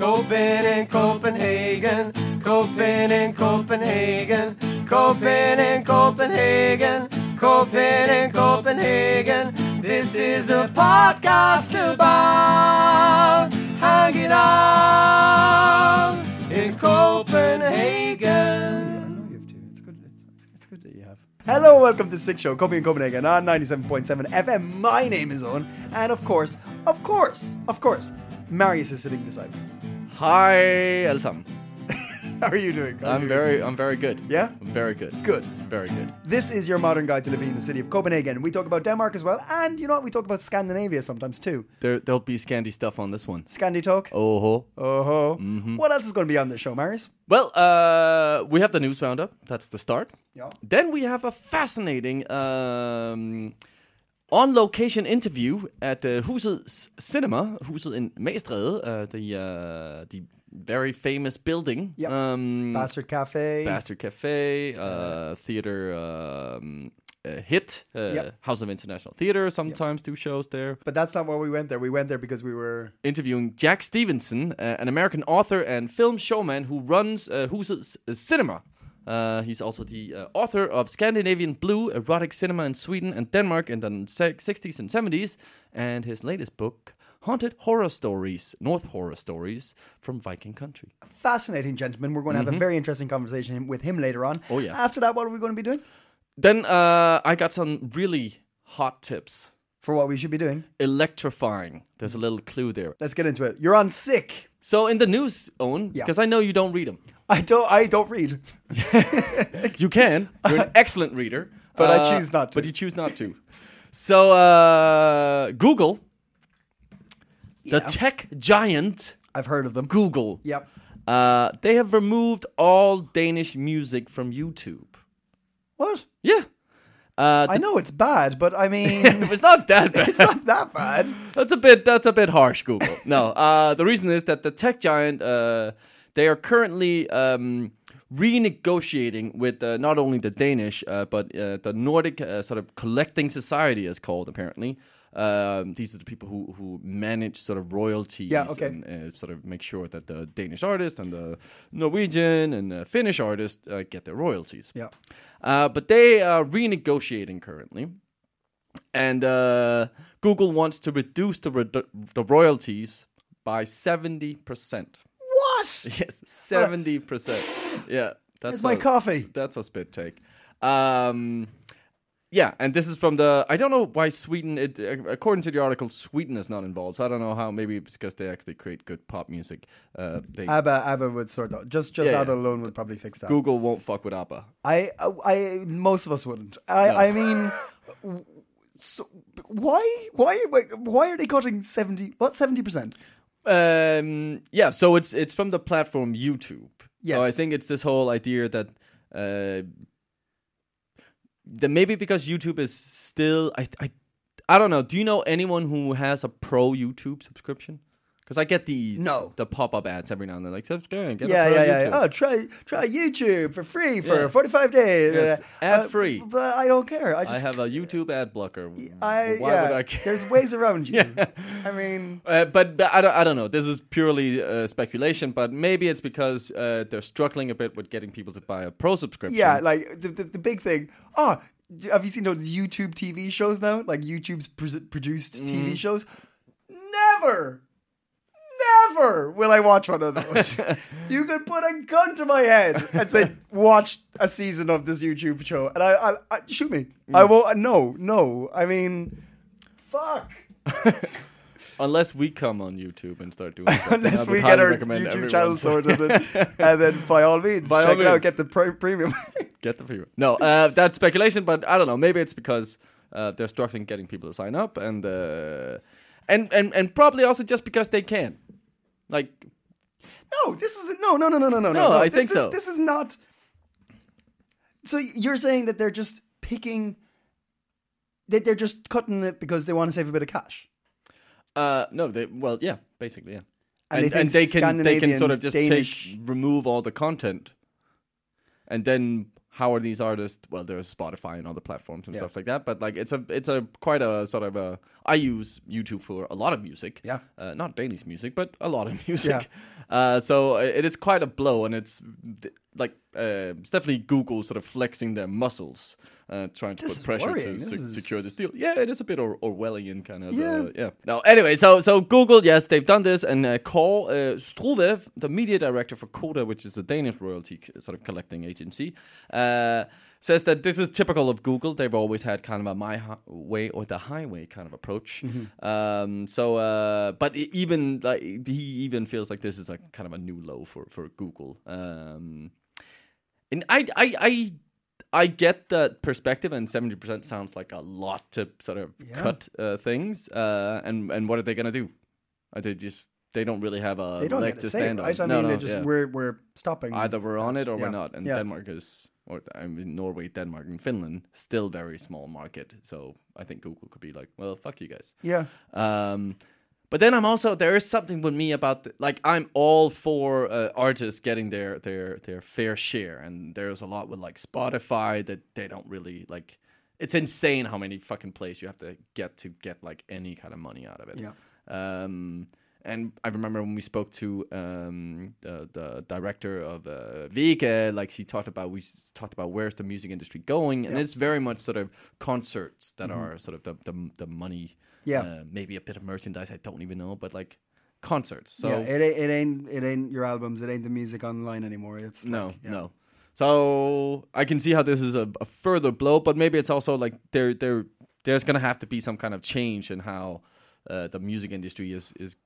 Copen in Copenhagen, Copen in Copenhagen, Copen in Copenhagen, Copen in Copenhagen. This is a podcast about hanging out in Copenhagen. Hello, welcome to Six Show, Copenhagen, Copenhagen on 97.7 FM. My name is Owen, and of course, of course, of course, Marius is sitting beside me. Hi, sammen. How are you doing? How are I'm you very, I'm very good. Yeah? I'm very good. Good. Very good. This is your modern guide to living in the city of Copenhagen. We talk about Denmark as well, and you know what? We talk about Scandinavia sometimes too. There, there'll be Scandi stuff on this one. Scandi talk. Oh ho. Oh ho. Mm-hmm. What else is going to be on this show, Marius? Well, uh, we have the news roundup. That's the start. Yeah. Then we have a fascinating um, on-location interview at uh, Huset Cinema, Huset in Magstræde, uh, the uh, the very famous building. Yep. Um, Bastard Cafe. Bastard Cafe, uh, theater um, uh, hit, uh, Yep. House of International Theater. Sometimes do shows there. But that's not why we went there. We went there because we were. Interviewing Jack Stevenson, uh, an American author and film showman who runs uh, Who's Cinema. Uh, he's also the uh, author of Scandinavian Blue, erotic cinema in Sweden and Denmark in the se- 60s and 70s, and his latest book, Haunted Horror Stories, North Horror Stories from Viking Country. Fascinating gentleman. We're going to have a very interesting conversation with him later on. Mm-hmm. Oh, yeah. After that, what are we going to be doing? Then uh, I got some really hot tips. For what we should be doing? Electrifying. There's a little clue there. Let's get into it. You're on sick. So in the news, Owen, Yeah. because I know you don't read them. I don't. I don't read. You can. You're an excellent reader. But I Uh, choose not to. But you choose not to. So uh, Google, the tech giant I've heard of them. Google, Yep. uh, they have removed all Danish music from YouTube. What? Yeah. Uh, I know it's bad, but I mean, it's not that bad. it's not that bad. That's a bit. That's a bit harsh, Google. No. Uh, the reason is that the tech giant, uh, they are currently um, renegotiating with uh, not only the Danish, uh, but uh, the Nordic uh, sort of collecting society, is called apparently. Um, these are the people who, who manage sort of royalties Yeah, okay. and uh, sort of make sure that the Danish artist and the Norwegian and the Finnish artist uh, get their royalties. Yeah. Uh, but they are renegotiating currently. And uh, Google wants to reduce the, the royalties by 70%. What? Yes, 70%. Yeah. That's Where's my a, coffee? That's a spit take. Um, yeah, and this is from the. I don't know why Sweden. It, according to the article, Sweden is not involved. So I don't know how. Maybe it's because they actually create good pop music. Uh, they ABBA, ABBA would sort out. Just, just Yeah, ABBA yeah. alone would probably fix that. Google won't fuck with ABBA. I, I, most of us wouldn't. I, No. I mean, so why, why, why are they cutting seventy? What seventy percent? Um, yeah, so it's it's from the platform YouTube. Yes. So I think it's this whole idea that uh, that maybe because YouTube is still I I I don't know. Do you know anyone who has a pro YouTube subscription? Because I get these No. the pop up ads every now and then, like subscribe. Get a Yeah, yeah, yeah. Oh, try, try YouTube for free for Yeah. forty-five days. Yes, Uh, ad-free. but I don't care. I just, I have a YouTube ad blocker. I, Why yeah. would I care? There's ways around you. I mean, Uh, but, but I don't I don't know. This is purely uh, speculation, but maybe it's because uh, they're struggling a bit with getting people to buy a pro subscription. yeah, like the, the, the big thing. Oh, have you seen those YouTube TV shows now? Like YouTube's pres- produced Mm. TV shows? Never, never will I watch one of those. you could put a gun to my head and say, watch a season of this YouTube show. And I, I, I shoot me. Mm. I won't, no, no. I mean, fuck. Unless we come on YouTube and start doing that, Unless we get our YouTube everyone channel sorted, and, and then by all means, By all check it out, get the pre- premium. Get the premium. No, uh, that's speculation, but I don't know. Maybe it's because uh, they're struggling getting people to sign up, and uh, and and and probably also just because they can. Like, No, this is no, no, no, no, no, no. No, I this think so. This is not. So you're saying that they're just picking. That they're just cutting it because they want to save a bit of cash. uh, no, they well, yeah, basically, yeah. And And, they and, they can they can sort of just Danish- take remove all the content, and then how are these artists? Well, there's Spotify and other platforms and Yeah. stuff like that. But like, it's a it's a quite a sort of a. I use YouTube for a lot of music. Yeah. uh, not Danish music, but a lot of music. Uh, so it is quite a blow, and it's like uh, it's definitely Google sort of flexing their muscles, uh, trying to This put pressure worrying. to This se- is- secure this deal. Yeah, it is a bit or- Orwellian kind of. Yeah. Uh, yeah. No. Anyway, so so Google, yes, they've done this, and uh, Kåre uh, Struve, the media director for Koda, which is a Danish royalty c- sort of collecting agency, uh, says that this is typical of Google. They've always had kind of a my hi- way or the highway kind of approach. Um, so, uh, but even like he even feels like this is a kind of a new low for for Google. Um, and I I I I get that perspective, and seventy percent sounds like a lot to sort of cut uh, things. Uh, and and what are they gonna do? Are they just they don't really have a They don't leg to say stand right? on? I no, mean, no, just yeah. we're we're stopping. either we're on it or Yeah. we're not. And Yeah. Denmark is, or I mean Norway, Denmark, and Finland still very small market. So I think Google could be like, well, fuck you guys. Yeah. Um, but then I'm also there is something with me about the, like I'm all for uh, artists getting their their their fair share, and there's a lot with like Spotify that they don't really like. It's insane how many fucking plays you have to get to get like any kind of money out of it. Yeah. Um, and I remember when we spoke to um, the, the director of uh, Vega, like she talked about, we talked about where's the music industry going, and it's very much sort of concerts that are sort of the the, the money. Yeah. Uh, maybe a bit of merchandise. I don't even know, but like concerts. So yeah, it ain't, it ain't it ain't your albums. It ain't the music online anymore. It's no, yeah. no. So I can see how this is a, a further blow, but maybe it's also like there, there, there's gonna have to be some kind of change in how uh, the music industry is is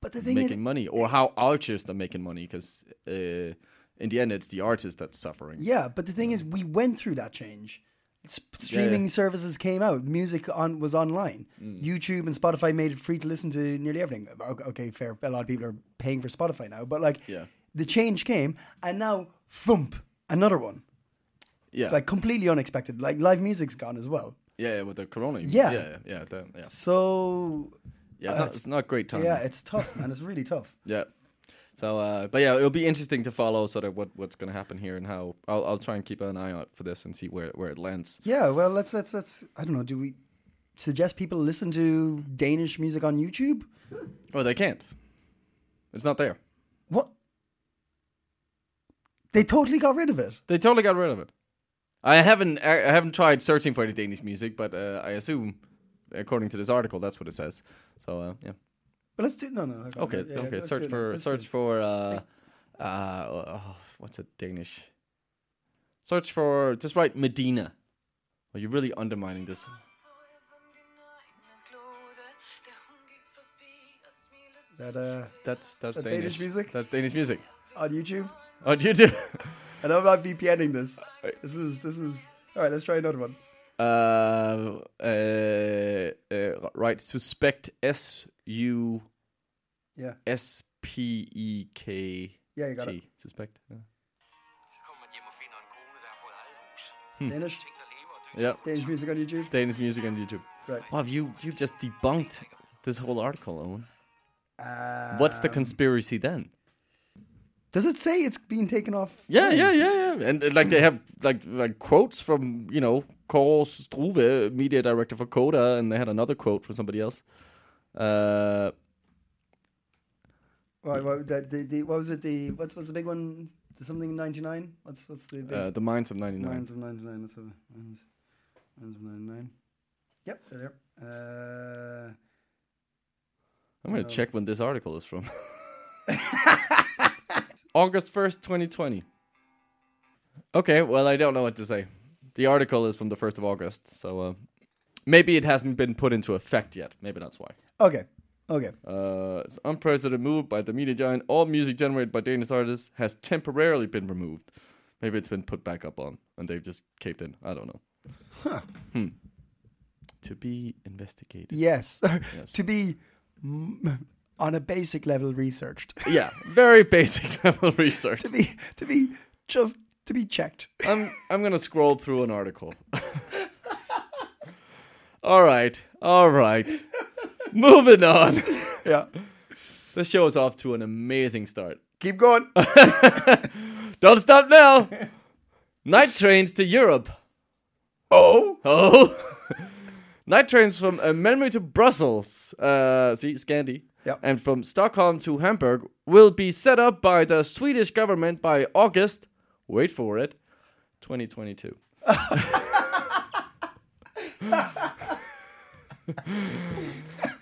But the thing making is, money, or how artists are making money, because uh, in the end, it's the artist that's suffering. yeah, but the thing is, we went through that change. Streaming services came out. Music on was online. Mm. YouTube and Spotify made it free to listen to nearly everything. Okay, fair. A lot of people are paying for Spotify now, but like, Yeah. the change came, and now thump another one, Yeah, like completely unexpected. Like live music's gone as well. yeah, yeah, with the corona. Yeah. yeah, yeah, the, yeah. So yeah it's, not, it's not great time. yeah, it's tough, man. It's really tough. Yeah. So, uh, but yeah, it'll be interesting to follow sort of what, what's going to happen here and how I'll, I'll try and keep an eye out for this and see where, where it lands. Yeah, well, let's let's let's. I don't know. Do we suggest people listen to Danish music on YouTube? Oh, they can't. It's not there. What? They totally got rid of it. They totally got rid of it. I haven't I I haven't tried searching for any Danish music, but uh, I assume, according to this article, that's what it says. So uh, yeah. But let's do no no. Okay, yeah, okay. Search for search for uh, uh, oh, what's it Danish? Search for just write Medina. Are you really undermining this? that uh That's that's That Danish. Danish music? That's Danish music. on YouTube. On YouTube. And I'm not VPNing this. This is this is all right. Let's try another one. Uh, uh, uh, right. Suspekt. S U Yeah, S P E K Yeah, you got T. it. Suspekt. Yeah. Hmm. Danish yeah. Danish music on YouTube. Danish music on YouTube. Right. Wow, have you you just debunked this whole article, Owen. Uh, What's the conspiracy then? Does it say it's being taken off? Yeah, yeah, yeah, yeah. And like they have like like quotes from you know Kåre Struve, media director for Koda, and they had another quote from somebody else. Uh, Right, what, the, the, the, what was it? The what's what's the big one? Something ninety nine. What's what's the big? uh, the Minds of '99. Minds of 99. Let's have Minds, Minds of 99. Yep, there they are. Uh, I'm gonna check when this article is from. August first, 2020. Okay, well I don't know what to say. The article is from the first of August, so uh, maybe it hasn't been put into effect yet. Maybe that's why. okay, okay. Uh, it's unprecedented move by the media giant. All music generated by Danish artists has temporarily been removed. Maybe it's been put back up on, and they've just caved in. I don't know. Huh. Hmm. To be investigated. Yes. Yes. to be on a basic level researched Yeah, very basic level research. to be to be just to be checked. I'm I'm gonna scroll through an article. all right, all right. Moving on. Yeah, The show is off to an amazing start. keep going. Don't stop now. Night trains to Europe. oh, Oh. Night trains from uh, Malmö to Brussels, uh, see, Scandi, Yep. and from Stockholm to Hamburg will be set up by the Swedish government by August, wait for it, 2022.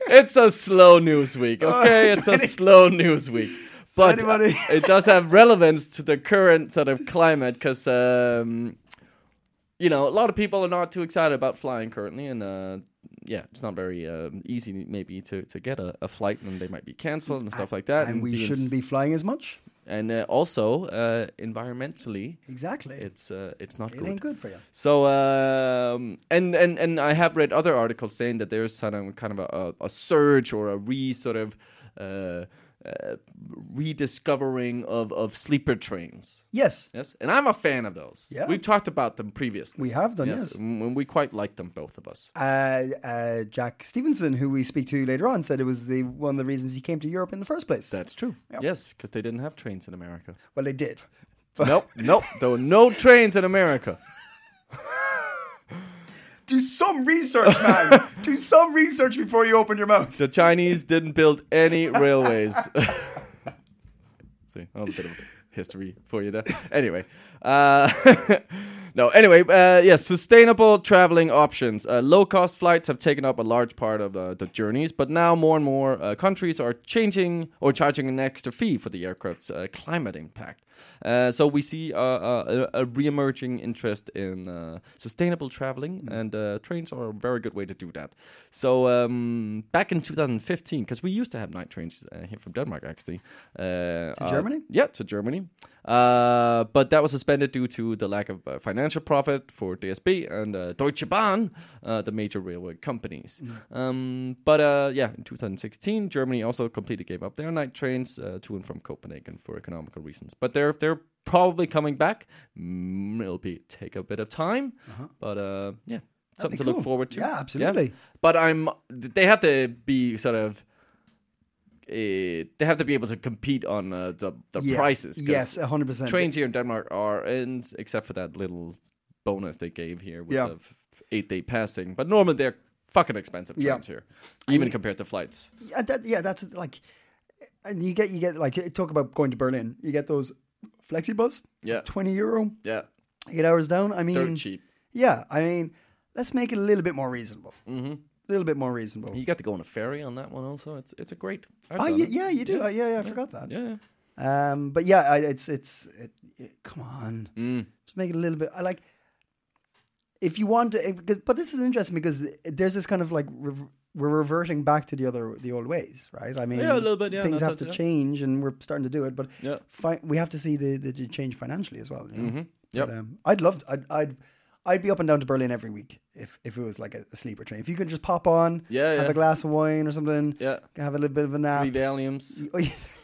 it's a slow news week, okay? It's a slow news week. But it does have relevance to the current sort of climate because, um, you know, a lot of people are not too excited about flying currently. And uh, yeah, it's not very um, easy maybe to, to get a, a flight and they might be canceled and stuff like that. and we shouldn't be flying as much. And uh, also, uh, environmentally, Exactly. it's uh, it's not it good. ain't good for you. So um, and and and I have read other articles saying that there's kind of kind of a, a surge or a re sort of uh, uh, rediscovering of of sleeper trains. Yes, Yes, and I'm a fan of those. Yeah. we've talked about them previously. we have done. Yes. and we quite like them, both of us. Uh, uh, Jack Stevenson, who we speak to later on, said it was the one of the reasons he came to Europe in the first place. That's true. Yep. Yes, because they didn't have trains in America. well, they did. nope, nope. There were no trains in America. Do some research, man. Do some research before you open your mouth. The Chinese didn't build any railways. See, a bit of history for you there. Anyway, uh, no. Anyway, uh, yes, sustainable traveling options. Uh, low cost flights have taken up a large part of uh, the journeys, but now more and more uh, countries are changing or charging an extra fee for the aircraft's uh, climate impact. Uh, so we see uh, uh, a, a re-emerging interest in uh, sustainable traveling, and uh, trains are a very good way to do that. So um, back in 2015, because we used to have night trains uh, here from Denmark, actually, uh, to Germany? Yeah, to Germany. Uh, but that was suspended due to the lack of uh, financial profit for DSB and uh, Deutsche Bahn, uh, the major railway companies. Um, but uh, yeah, in 2016, Germany also completely gave up their night trains uh, to and from Copenhagen for economical reasons. But they're they're probably coming back. Mm, it'll be take a bit of time, but uh, yeah, something to look forward to. Yeah, absolutely. But I'm they have to be sort of. Uh, they have to be able to compete on uh, the the Yeah. prices. Yes, hundred percent. trains here in Denmark are, and except for that little bonus they gave here with Yeah. the eight day passing, but normally they're fucking expensive Yeah. trains here, even I- compared to flights. Yeah, that, yeah, that's like, and you get you get like talk about going to Berlin. You get those FlixBus, Yeah, twenty euro, yeah, eight hours down. I mean, they're cheap. yeah, I mean, let's make it a little bit more reasonable. Mm-hmm. A little bit more reasonable. You got to go on a ferry on that one also. It's it's a great. I've Oh, yeah, you do. Yeah, yeah, yeah I forgot that. yeah. Um, but yeah, I, it's it's it, it, come on, Mm. just make it a little bit. I like if you want to, eh, but this is interesting because there's this kind of like we're reverting back to the other the old ways, right? I mean, Yeah, a little bit, yeah, things have to yeah. change, and we're starting to do it. But Yeah. fi- we have to see the, the the change financially as well. You know? Mhm. Yep. But, um, I'd love. I'd, I'd I'd be up and down to Berlin every week if if it was like a, a sleeper train. If you could just pop on, Yeah, have yeah. a glass of wine or something, Yeah. have a little bit of a nap. Three Valiums.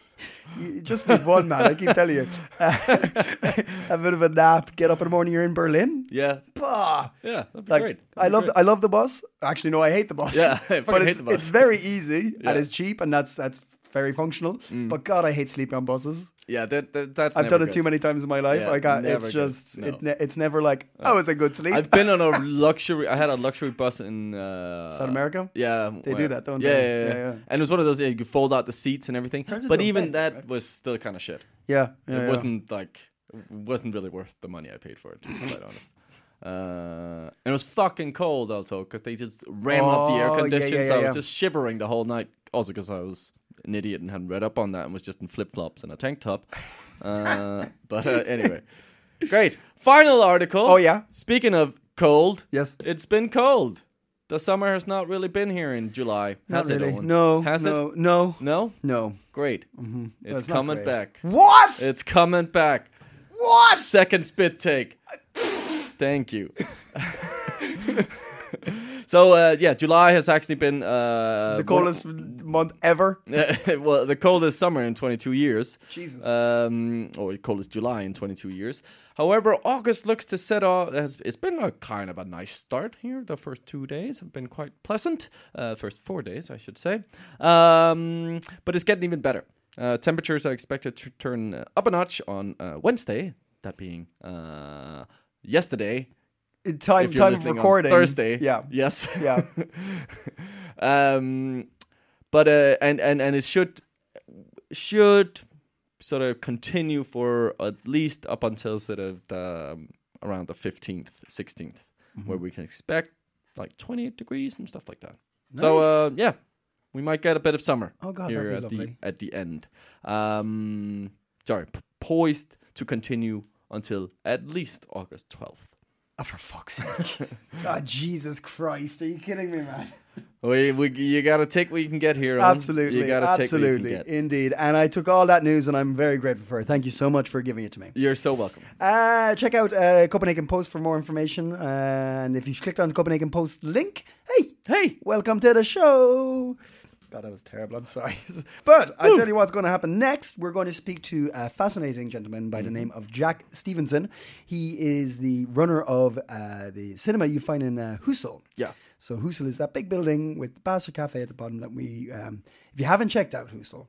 You, just need one, man. I keep telling you. a bit of a nap. Get up in the morning. You're in Berlin. Yeah, Bah. yeah, that'd be Like great. I That'd be love. great. The, I love the bus. Actually, no, I hate the bus. Yeah, I but hate it's, the bus. it's very easy Yeah. and it's cheap, and that's that's very functional. Mm. But God, I hate sleeping on buses. Yeah, that, that that's. I've done it too many times in my life. Yeah, I got. It's just. No. It, ne- it's never like. Oh, it's a good sleep. I've been on a luxury. I had a luxury bus in uh, South America? Yeah, They do that, don't yeah, they? Yeah, yeah, Yeah. And it was one of those. Yeah, you fold out the seats and everything. But even bed, that right? was still kind of shit. yeah. it wasn't like it wasn't really worth the money I paid for it. To be quite honest. Uh, and it was fucking cold also because they just ram up the air conditioning, conditions. yeah, so I was just shivering the whole night. Also because I was an idiot and hadn't read up on that and was just in flip flops and a tank top. Uh, but uh, anyway, great. Final article. Oh, yeah? Speaking of cold, Yes. it's been cold. The summer has not really been here in July. Not has it, really. Owen? No. Has no. it? No. No. No. Great. It's, it's coming great. back. What? It's coming back. what? Second spit take. Thank you. so uh, yeah, July has actually been uh, the coldest month ever. well, the coldest summer in 22 years. Jesus. Um, or the coldest July in 22 years. However, August looks to set off. It's been a kind of a nice start here. The first two days have been quite pleasant. Uh, first four days, I should say. Um, but it's getting even better. Uh, temperatures are expected to turn up a notch on uh, Wednesday. That being uh, yesterday. In time time of recording. Thursday. Yeah. Yes. Yeah. um, but uh, and and and it should should sort of continue for at least up until sort of the, um, around the fifteenth, 16th Mm-hmm. where we can expect like twenty eight degrees and stuff like that. So uh, yeah, we might get a bit of summer Oh, God, here that'd be at the lovely. at the end. Um, sorry, p- poised to continue until at least August twelfth. Oh, for fuck's sake. God, Jesus Christ. Are you kidding me, man? We, we, you gotta take what you can get here. Absolutely. you gotta absolutely. take what you can get. Indeed. And I took all that news and I'm very grateful for it. Thank you so much for giving it to me. You're so welcome. Uh, check out uh, Copenhagen Post for more information. Uh, and if you clicked on the Copenhagen Post link, hey, Hey, welcome to the show. God, that was terrible. I'm sorry. but I tell you what's going to happen next. We're going to speak to a fascinating gentleman by the name of Jack Stevenson. He is the runner of uh, the cinema you find in uh, Huset. Yeah. So Huset is that big building with the Bastard Cafe at the bottom that we. Um, if you haven't checked out Huset,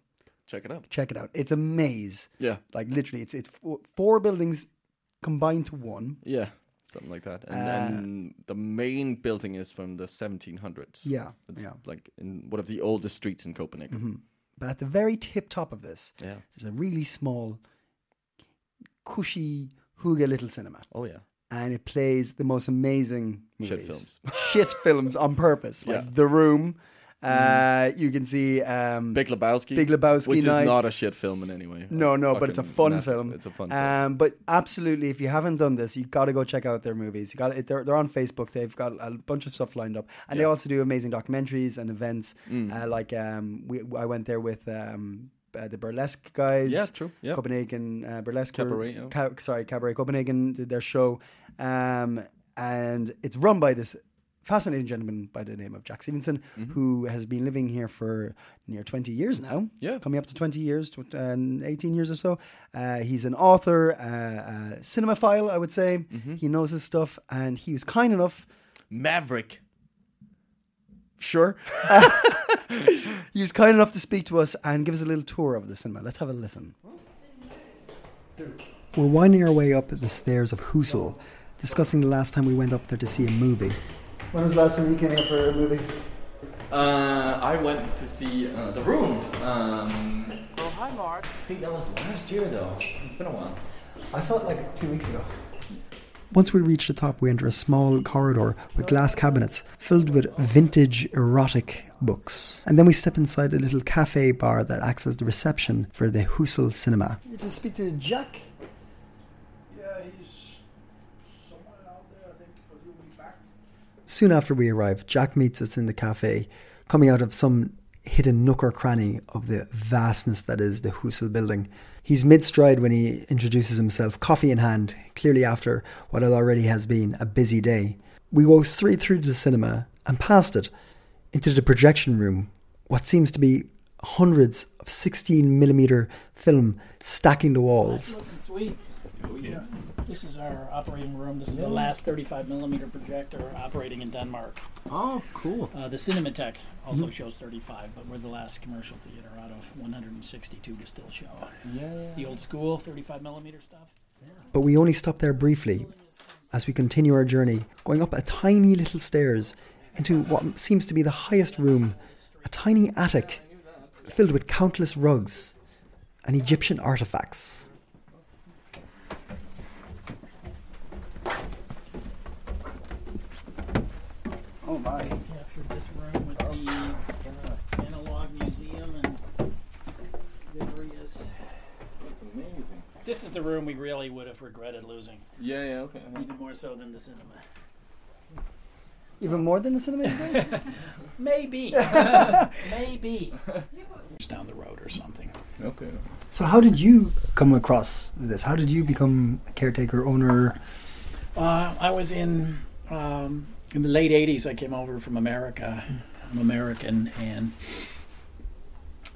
check it out. check it out. It's a maze. Yeah. Like literally, it's it's four buildings combined to one. Yeah, something like that. And, and the main building is from the 1700s. Yeah, it's yeah. like in one of the oldest streets in Copenhagen. But at the very tip top of this, Yeah. there's a really small, cushy, hygge little cinema. Oh yeah. And it plays the most amazing movies. Shit films. Shit films on purpose. Like Yeah. Mm-hmm. The Room. Uh, You can see um, Big Lebowski. Big Lebowski which Nights. is not a shit film in any way. No, no, but it's a fun nasty- film. It's a fun film. Um, but absolutely, if you haven't done this, you got to go check out their movies. You got they're they're on Facebook. They've got a bunch of stuff lined up, and they also do amazing documentaries and events. Mm. Uh, like um, we I went there with um, uh, the burlesque guys. Yeah, true, yeah. Copenhagen uh, burlesque Cabaret, yeah. Ca- sorry, cabaret Copenhagen did their show, um, and it's run by this fascinating gentleman by the name of Jack Stevenson, who has been living here for near 20 years now. Mm-hmm. Yeah. Coming up to 20 years, tw- uh, 18 years or so. Uh, he's an author, uh, a cinemaphile, I would say. Mm-hmm. He knows his stuff, and he was kind enough, Maverick. sure, he was kind enough to speak to us and give us a little tour of the cinema. Let's have a listen. We're winding our way up the stairs of Huset, discussing the last time we went up there to see a movie. When was the last time you came here for a movie? Uh, I went to see uh, The Room. Um, Oh, hi, Mark. I think that was last year though. It's been a while. I saw it like two weeks ago. Once we reach the top, we enter a small corridor with glass cabinets filled with vintage erotic books. And then we step inside the little cafe bar that acts as the reception for the Huset cinema. You to speak to Jack? Yeah, he's somewhere out there, I think, but he'll be back. Soon after we arrive, Jack meets us in the cafe, coming out of some hidden nook or cranny of the vastness that is the Huset building. He's mid stride when he introduces himself, coffee in hand, clearly after what already has been a busy day. We go straight through to the cinema and past it into the projection room, what seems to be hundreds of 16 millimeter film stacking the walls. Looking sweet. Oh, yeah. This is our operating room. This is the last 35 millimeter projector operating in Denmark. Oh, cool. Uh, the Cinematheque also shows 35, but we're the last commercial theater out of 162 to still show. Yeah, The old school 35 millimeter stuff. But we only stop there briefly as we continue our journey, going up a tiny little stairs into what seems to be the highest room, a tiny attic filled with countless rugs and Egyptian artifacts. Oh my. Captured this room with the analog museum and various. That's amazing. This is the room we really would have regretted losing, Yeah, yeah, okay. even more so than the cinema. Even more than the cinema? you? Maybe. Maybe. Just down the road or something. Okay. so, how did you come across this? How did you become a caretaker, owner? Uh, I was in um, in the late 80s, I came over from America. I'm American and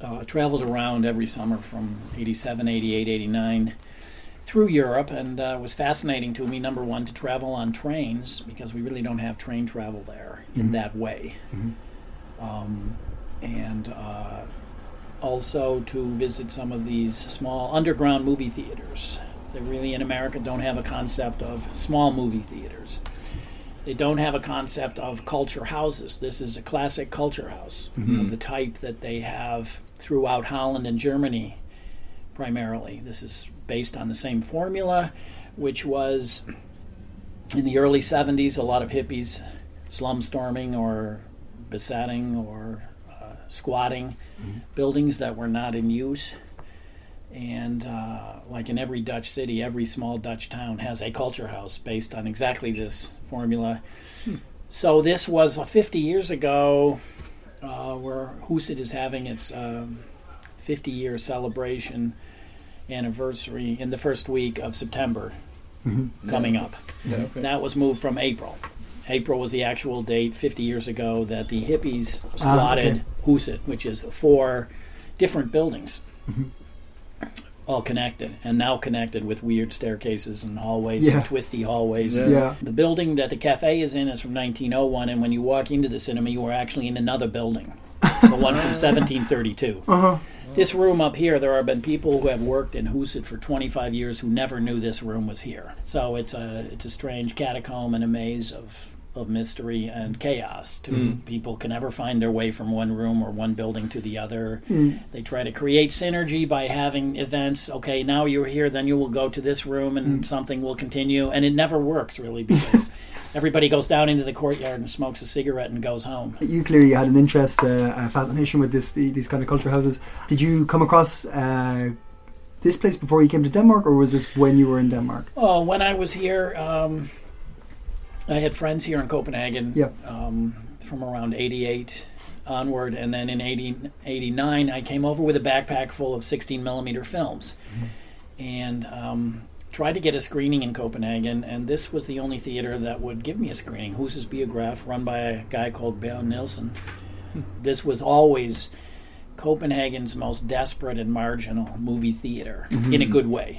uh, traveled around every summer from 87, 88, 89 through Europe. And uh, it was fascinating to me, number one, to travel on trains because we really don't have train travel there in that way. Um, and uh, also to visit some of these small underground movie theaters. They really, in America, don't have a concept of small movie theaters. They don't have a concept of culture houses. This is a classic culture house of the type that they have throughout Holland and Germany, primarily. This is based on the same formula, which was in the early 70s, a lot of hippies slum storming or besetting or uh, squatting buildings that were not in use. And uh, like in every Dutch city, every small Dutch town has a culture house based on exactly this formula. So this was uh, 50 years ago, uh, where Huset is having its um, 50 year celebration anniversary in the first week of September coming up. That was moved from April. April was the actual date 50 years ago that the hippies squatted okay. Huset, which is four different buildings, all connected, and now connected with weird staircases and hallways Yeah. and twisty hallways. Yeah. The building that the cafe is in is from 1901, and when you walk into the cinema, you are actually in another building, the one from 1732. Uh-huh. This room up here, there have been people who have worked in Huset for 25 years who never knew this room was here. So it's a it's a strange catacomb and a maze of of mystery and chaos. To people can never find their way from one room or one building to the other. They try to create synergy by having events. Okay, now you're here, then you will go to this room and something will continue, and it never works really because everybody goes down into the courtyard and smokes a cigarette and goes home. You clearly had an interest, uh, a fascination with this these kind of culture houses. Did you come across uh, this place before you came to Denmark, or was this when you were in Denmark? Oh, when I was here, um, I had friends here in Copenhagen Yep. um, from around 88 onward. And then in 80, 89, I came over with a backpack full of 16 millimeter films and um, tried to get a screening in Copenhagen. And this was the only theater that would give me a screening. Husets Biograf, run by a guy called Bjørn Nielsen. This was always Copenhagen's most desperate and marginal movie theater in a good way.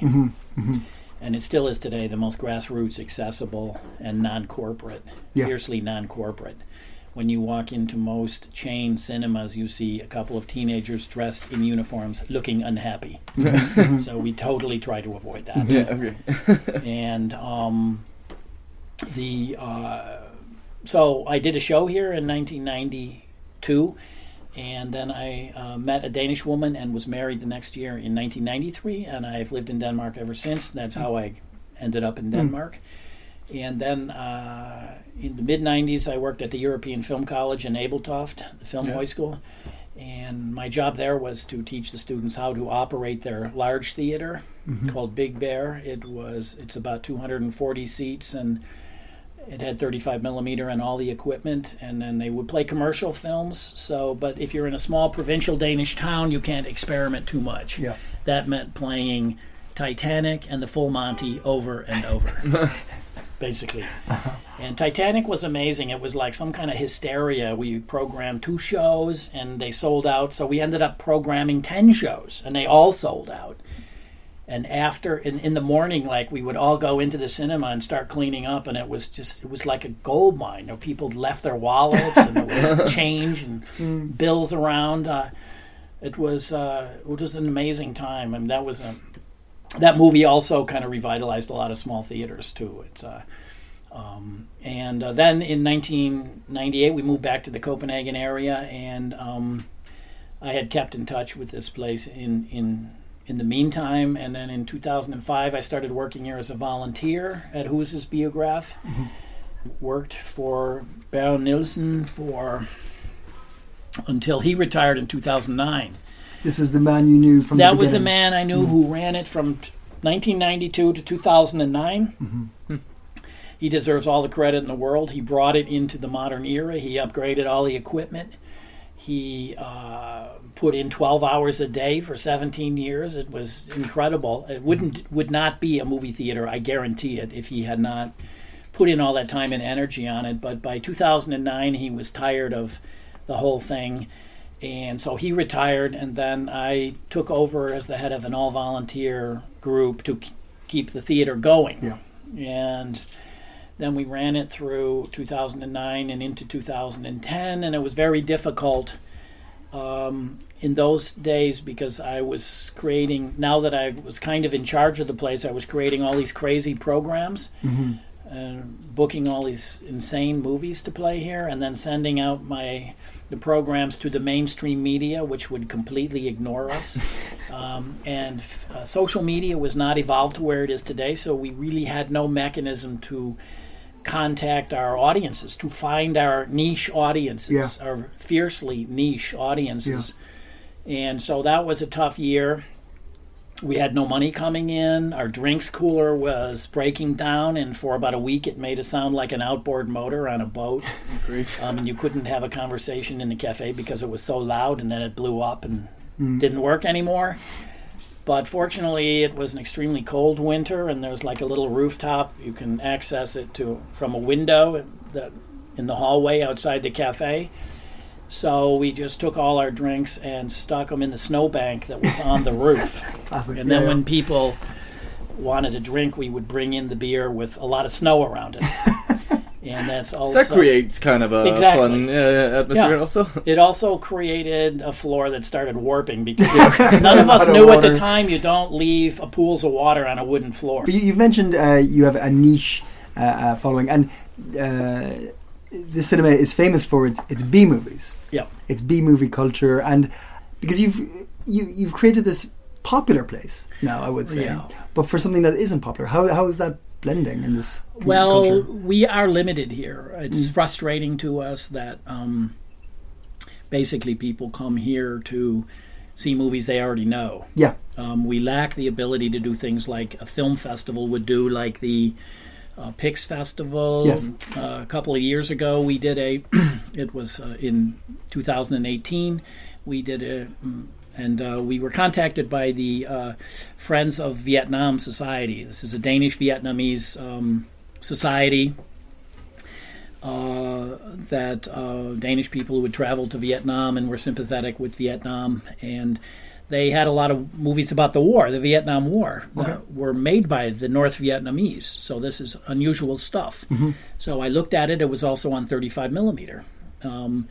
And it still is today the most grassroots, accessible, and non corporate, Yeah. fiercely non corporate. When you walk into most chain cinemas, you see a couple of teenagers dressed in uniforms looking unhappy. so we totally try to avoid that Yeah, okay. and um, the uh, so I did a show here in 1992, and then I uh, met a Danish woman and was married the next year in 1993, and I've lived in Denmark ever since. That's how I ended up in Denmark. And then uh, in the mid 90s, I worked at the European Film College in Ebeltoft, the film high school. And my job there was to teach the students how to operate their large theater called Big Bear. It was it's about 240 seats and it had 35 millimeter and all the equipment. And then they would play commercial films. So, but if you're in a small provincial Danish town, you can't experiment too much. Yeah. That meant playing Titanic and the Full Monty over and over. basically. And Titanic was amazing. It was like some kind of hysteria. We programmed two shows and they sold out. So we ended up programming 10 shows and they all sold out. And after, in, in the morning, like we would all go into the cinema and start cleaning up, and it was just, it was like a gold mine. You know, people left their wallets and there was change and bills around. Uh, it was, uh, it was an amazing time. I and that was a, that movie also kind of revitalized a lot of small theaters too. It's uh, um, and uh, then in 1998 we moved back to the Copenhagen area, and um, I had kept in touch with this place in in in the meantime. And then in 2005 I started working here as a volunteer at Husets Biograf. Worked for Bjørn Nielsen for until he retired in 2009 This is the man you knew from that the was the man I knew who ran it from 1992 to 2009. He deserves all the credit in the world. He brought it into the modern era. He upgraded all the equipment. He uh, put in 12 hours a day for 17 years. It was incredible. It wouldn't would not be a movie theater, I guarantee it, if he had not put in all that time and energy on it. But by 2009, he was tired of the whole thing. And so he retired, and then I took over as the head of an all volunteer group to keep the theater going. Yeah. And then we ran it through 2009 and into 2010, and it was very difficult um, in those days because I was creating, now that I was kind of in charge of the place, I was creating all these crazy programs and booking all these insane movies to play here and then sending out my the programs to the mainstream media which would completely ignore us. Um, and uh, social media was not evolved to where it is today so we really had no mechanism to contact our audiences to find our niche audiences Yeah. our fiercely niche audiences and so that was a tough year we had no money coming in. Our drinks cooler was breaking down, and for about a week, it made it sound like an outboard motor on a boat. Great. Um, and you couldn't have a conversation in the cafe because it was so loud, and then it blew up and didn't work anymore. But fortunately, it was an extremely cold winter, and there's like a little rooftop. You can access it to from a window that, in the hallway outside the cafe. So we just took all our drinks and stuck them in the snowbank that was on the roof. Classic. And then Yeah, when people wanted a drink, we would bring in the beer with a lot of snow around it. and that's also That creates kind of a Exactly. fun uh, atmosphere Yeah. also. it also created a floor that started warping because none of us lot of knew at the time you don't leave a pools of water on a wooden floor. But you, you've mentioned uh, you have a niche uh, uh, following, and uh, the cinema is famous for its its B movies. Yeah. It's B movie culture, and because you've you you've created this popular place now, I would say, Yeah. but for something that isn't popular, how how is that blending in this Well, culture? we are limited here. It's frustrating to us that um, basically people come here to see movies they already know. Yeah, Um, we lack the ability to do things like a film festival would do, like the uh, Pix Festival. Yes. Uh, a couple of years ago, we did a. it was uh, in 2018. We did a. mm, And uh, we were contacted by the uh, Friends of Vietnam Society. This is a Danish Vietnamese um, society uh, that uh, Danish people who would travel to Vietnam and were sympathetic with Vietnam. And they had a lot of movies about the war, the Vietnam War, that were made by the North Vietnamese. So this is unusual stuff. So I looked at it. It was also on 35 millimeter. Um,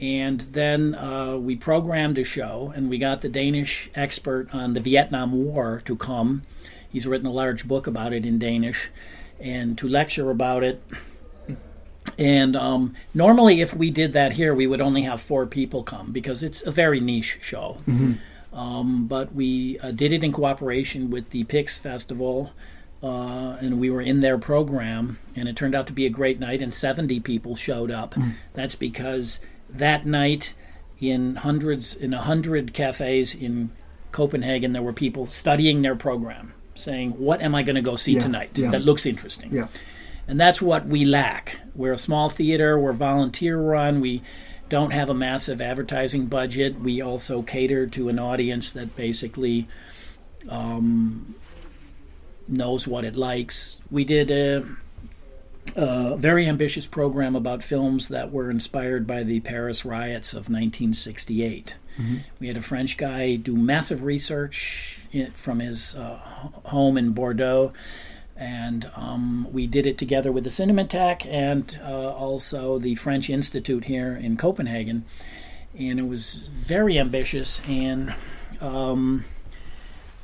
and then uh, we programmed a show, and we got the Danish expert on the Vietnam War to come. He's written a large book about it in Danish, and to lecture about it. And um, normally, if we did that here, we would only have four people come because it's a very niche show. Um, but we uh, did it in cooperation with the Pix Festival, uh, and we were in their program, and it turned out to be a great night, and 70 people showed up. That's because that night, in hundreds, in a hundred cafes in Copenhagen, there were people studying their program, saying, "What am I going to go see Yeah, tonight yeah. that looks interesting?" yeah. And that's what we lack. We're a small theater, we're volunteer run, we don't have a massive advertising budget. We also cater to an audience that basically um, knows what it likes. We did a, a very ambitious program about films that were inspired by the Paris riots of 1968. We had a French guy do massive research in, from his uh, home in Bordeaux and um, we did it together with the Cinematheque and uh, also the French Institute here in Copenhagen, and it was very ambitious. And um,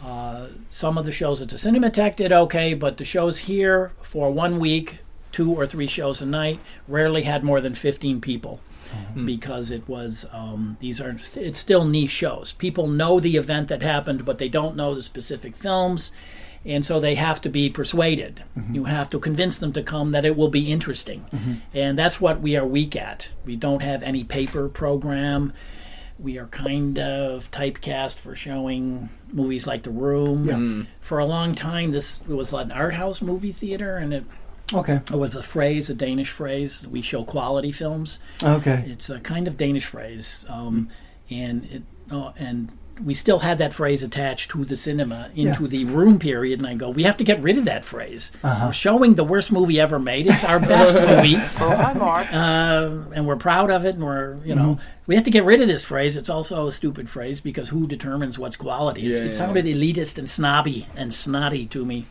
uh, some of the shows at the Cinematheque did okay, but the shows here for one week, two or three shows a night, rarely had more than fifteen people. Mm-hmm. Hmm. Because it was, um, these are, it's still niche shows. People know the event that happened, but they don't know the specific films and so they have to be persuaded. Mm-hmm. You have to convince them to come that it will be interesting, mm-hmm. and that's what we are weak at. We don't have any paper program. We are kind of typecast for showing movies like The Room. Hmm. For a long time, this was an art house movie theater, and it, Okay, it was a phrase, a Danish phrase. We show quality films okay. it's a kind of Danish phrase, um, and it uh, and we still had that phrase attached to the cinema into the room period, and I go, we have to get rid of that phrase. We're showing the worst movie ever made. It's our best movie, Oh, hi, Mark. uh, and we're proud of it. And we're, you know, we have to get rid of this phrase. It's also a stupid phrase because who determines what's quality? It's, Yeah, it yeah. sounded elitist and snobby and snotty to me.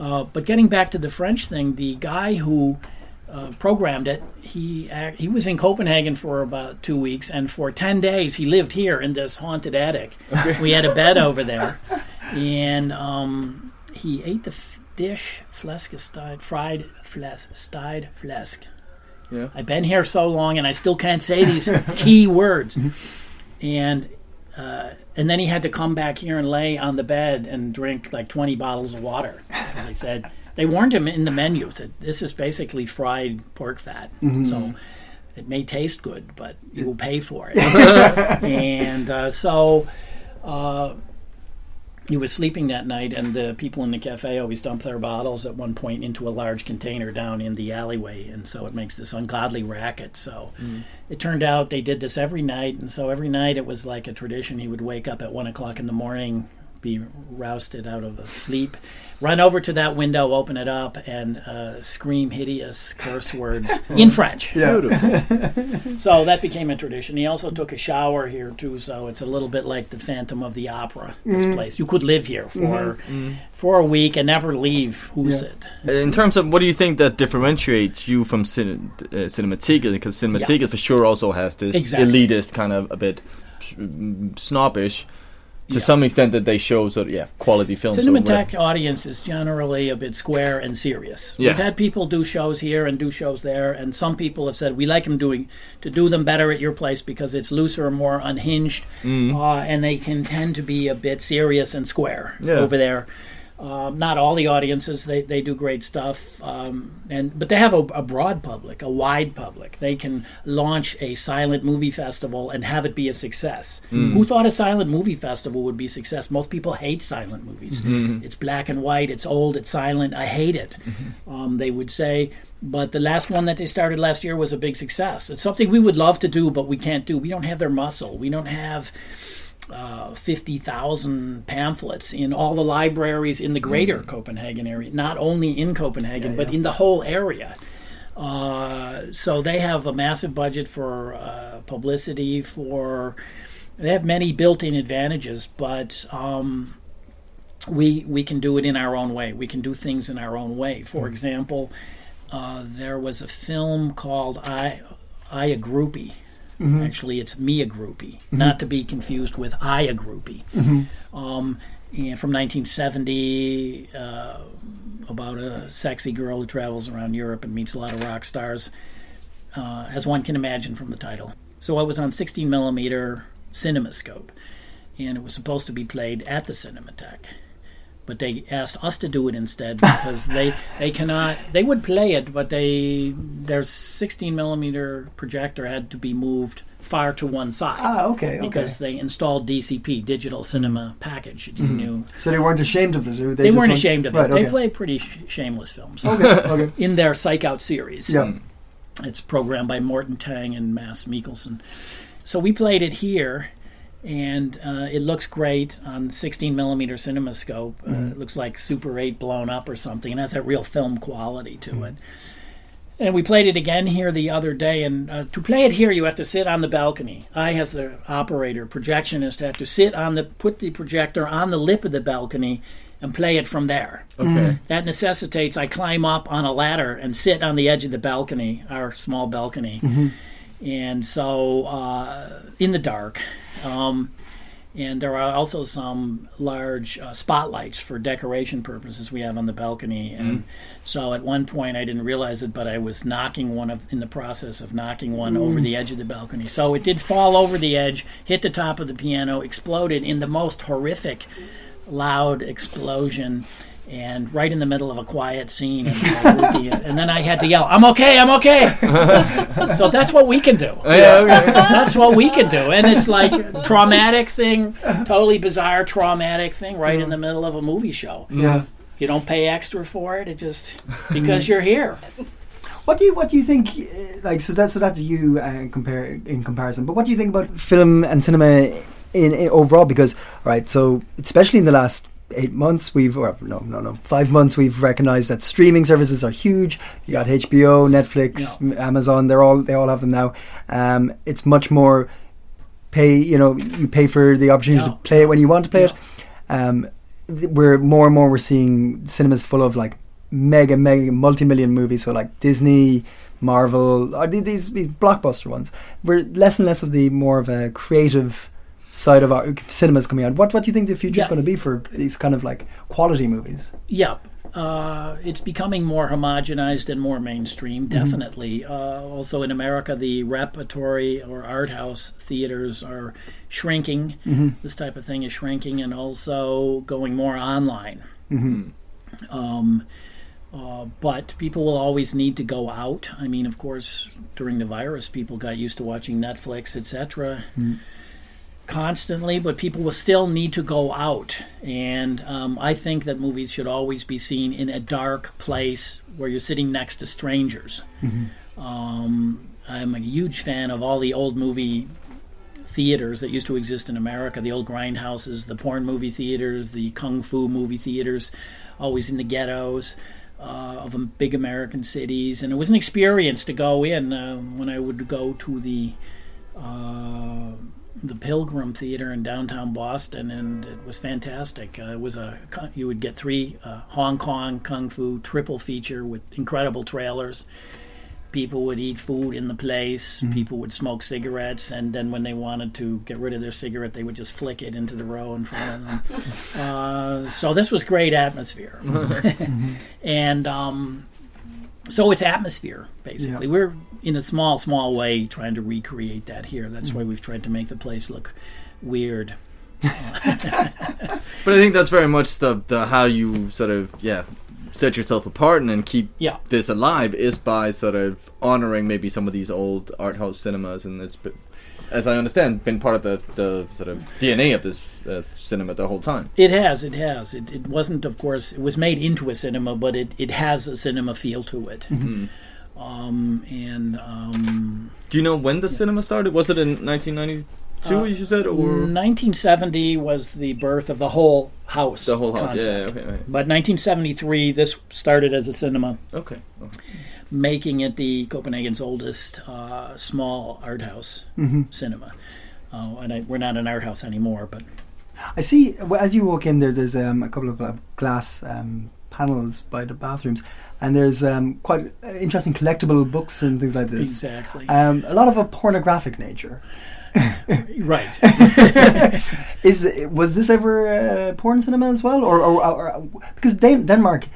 Uh, but getting back to the French thing, the guy who uh, programmed it, he he was in Copenhagen for about two weeks, and for ten days he lived here in this haunted attic. We had a bed over there, and um, he ate the f- dish fleskestide, fried fles, stide flesk. Yeah. I've been here so long, and I still can't say these key words. And uh, and then he had to come back here and lay on the bed and drink like 20 bottles of water. Because they said, they warned him in the menu that this is basically fried pork fat. So it may taste good, but you will pay for it. and uh, so uh, he was sleeping that night, and the people in the cafe always dump their bottles at one point into a large container down in the alleyway, and so it makes this ungodly racket. So it turned out they did this every night, and so every night it was like a tradition. He would wake up at one o'clock in the morning, be rousted out of a sleep, run over to that window, open it up, and uh, scream hideous curse words in French. So that became a tradition. He also took a shower here too, so it's a little bit like the Phantom of the Opera. This place, you could live here for for a week and never leave. Who's it? In terms of what do you think that differentiates you from cin- uh, Cinemateket? Because Cinemateket for sure also has this Exactly. elitist kind of a bit mm, snobbish to Yeah. some extent that they show sort of yeah quality films. Cinematheque audience is generally a bit square and serious. Yeah. We've had people do shows here and do shows there, and some people have said we like them doing to do them better at your place because it's looser, and more unhinged, Mm-hmm. uh, and they can tend to be a bit serious and square Yeah. over there. Um, not all the audiences they, they do great stuff, um, and but they have a, a broad public, a wide public. They can launch a silent movie festival and have it be a success. Who thought a silent movie festival would be success? Most people hate silent movies. It's black and white. It's old. It's silent. I hate it. Um, they would say. But the last one that they started last year was a big success. It's something we would love to do, but we can't do. We don't have their muscle. We don't have uh, 50,000 pamphlets in all the libraries in the greater Copenhagen area, not only in Copenhagen, but in the whole area. Uh, so they have a massive budget for uh, publicity, for they have many built-in advantages, but um, we we can do it in our own way. We can do things in our own way. For example, uh, there was a film called I I a groupie. Actually, it's me a groupie, not to be confused with I a groupie. Um, and from 1970, uh, about a sexy girl who travels around Europe and meets a lot of rock stars, uh, as one can imagine from the title. So it was on 16 millimeter CinemaScope, and it was supposed to be played at the Cinematheque. But they asked us to do it instead because they they cannot. They would play it, but they their 16 millimeter projector had to be moved far to one side Ah, okay, okay. because they installed DCP, Digital Cinema Package. It's the new. so they weren't ashamed of it. They, They, weren't ashamed of right, it. They play pretty sh- shameless films Okay, okay. in their Psych Out series. Yeah. It's programmed by Morten Tang and Mads Mikkelsen. So we played it here, and uh, it looks great on 16 millimeter CinemaScope. Uh, it looks like Super 8 blown up or something, and has that real film quality to it. And we played it again here the other day. And uh, to play it here, you have to sit on the balcony. I, as the operator, projectionist, have to sit on the put the projector on the lip of the balcony and play it from there. Okay. That necessitates I climb up on a ladder and sit on the edge of the balcony, our small balcony, and so uh, in the dark. Um, and there are also some large uh, spotlights for decoration purposes we have on the balcony. And so at one point I didn't realize it, but I was knocking one of in the process of knocking one over the edge of the balcony. So it did fall over the edge, hit the top of the piano, exploded in the most horrific, loud explosion. And right in the middle of a quiet scene, and, and then I had to yell, "I'm okay, I'm okay." so that's what we can do. Yeah, okay. That's what we can do. And it's like traumatic thing, totally bizarre traumatic thing right in the middle of a movie show. Yeah. You don't pay extra for it. It just because you're here. What do you What do you think? uh, Like, so that's so that's you uh, compare in comparison. But what do you think about film and cinema in, in overall because all right, so especially in the last eight months we've or no no no five months we've recognized that streaming services are huge. You got hbo netflix amazon they're all they all have them now. Um, it's much more pay you know you pay for the opportunity to play it when you want to play it. Um, we're more and more we're seeing cinemas full of like mega mega multi-million movies. So like disney marvel or these, these blockbuster ones. We're less and less of the more of a creative side of our cinemas coming out what what do you think the future is Yeah. going to be for these kind of like quality movies Yep. Uh, it's becoming more homogenized and more mainstream, definitely. Uh, also in America, the repertory or art house theaters are shrinking. This type of thing is shrinking and also going more online. Um, uh, but people will always need to go out. I mean, of course, during the virus, people got used to watching Netflix, etc constantly, but people will still need to go out. And um, I think that movies should always be seen in a dark place where you're sitting next to strangers. Um, I'm a huge fan of all the old movie theaters that used to exist in America the old grindhouses, the porn movie theaters, the kung fu movie theaters, always in the ghettos. Uh, of um, big American cities, and it was an experience to go in uh, when I would go to the uh, the Pilgrim Theater in downtown Boston, and it was fantastic. Uh, it was a you would get three uh, Hong Kong kung fu triple feature with incredible trailers. People would eat food in the place. People would smoke cigarettes, and then when they wanted to get rid of their cigarette, they would just flick it into the row in front of them. uh, so this was great atmosphere, and um, so it's atmosphere basically. Yeah. We're in a small, small way trying to recreate that here. That's why we've tried to make the place look weird. But I think that's very much the, the how you sort of yeah set yourself apart and then keep Yeah. this alive is by sort of honoring maybe some of these old art house cinemas and it's as I understand been part of the, the sort of DNA of this uh, cinema the whole time. It has, it has. It, it wasn't, of course, it was made into a cinema, but it, it has a cinema feel to it. Um, and um, Do you know when the cinema started? Was it in 1992, Uh, as you said, or 1970 was the birth of the whole house. the whole house? concept. Yeah, yeah, okay, okay. But 1973, this started as a cinema, okay. okay. making it the Copenhagen's oldest uh, small art house cinema. Uh, and I, we're not an art house anymore, but I see. Well, as you walk in, there, there's um, a couple of uh, glass um, panels by the bathrooms, and there's um, quite uh, interesting collectible books and things like this. exactly. Um, a lot of a pornographic nature. right. Is was this ever uh, porn cinema as well, or, or, or, or because Dan- Denmark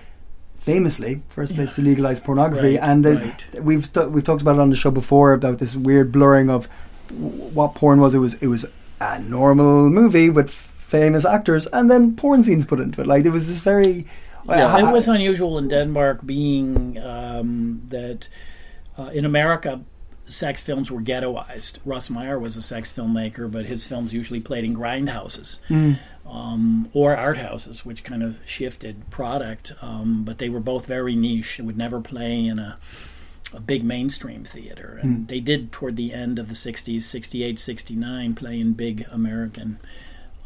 famously first place to legalize pornography, Right, and uh, right. we've t- we've talked about it on the show before about this weird blurring of w- what porn was. It was it was a normal movie with famous actors, and then porn scenes put into it. Like there was this very Yeah, it was unusual in Denmark, being um, that uh, in America, sex films were ghettoized. Russ Meyer was a sex filmmaker, but his films usually played in grindhouses um, or art houses, which kind of shifted product. Um, but they were both very niche. It would never play in a a big mainstream theater. And they did toward the end of the 60s, 68, 69, play in big American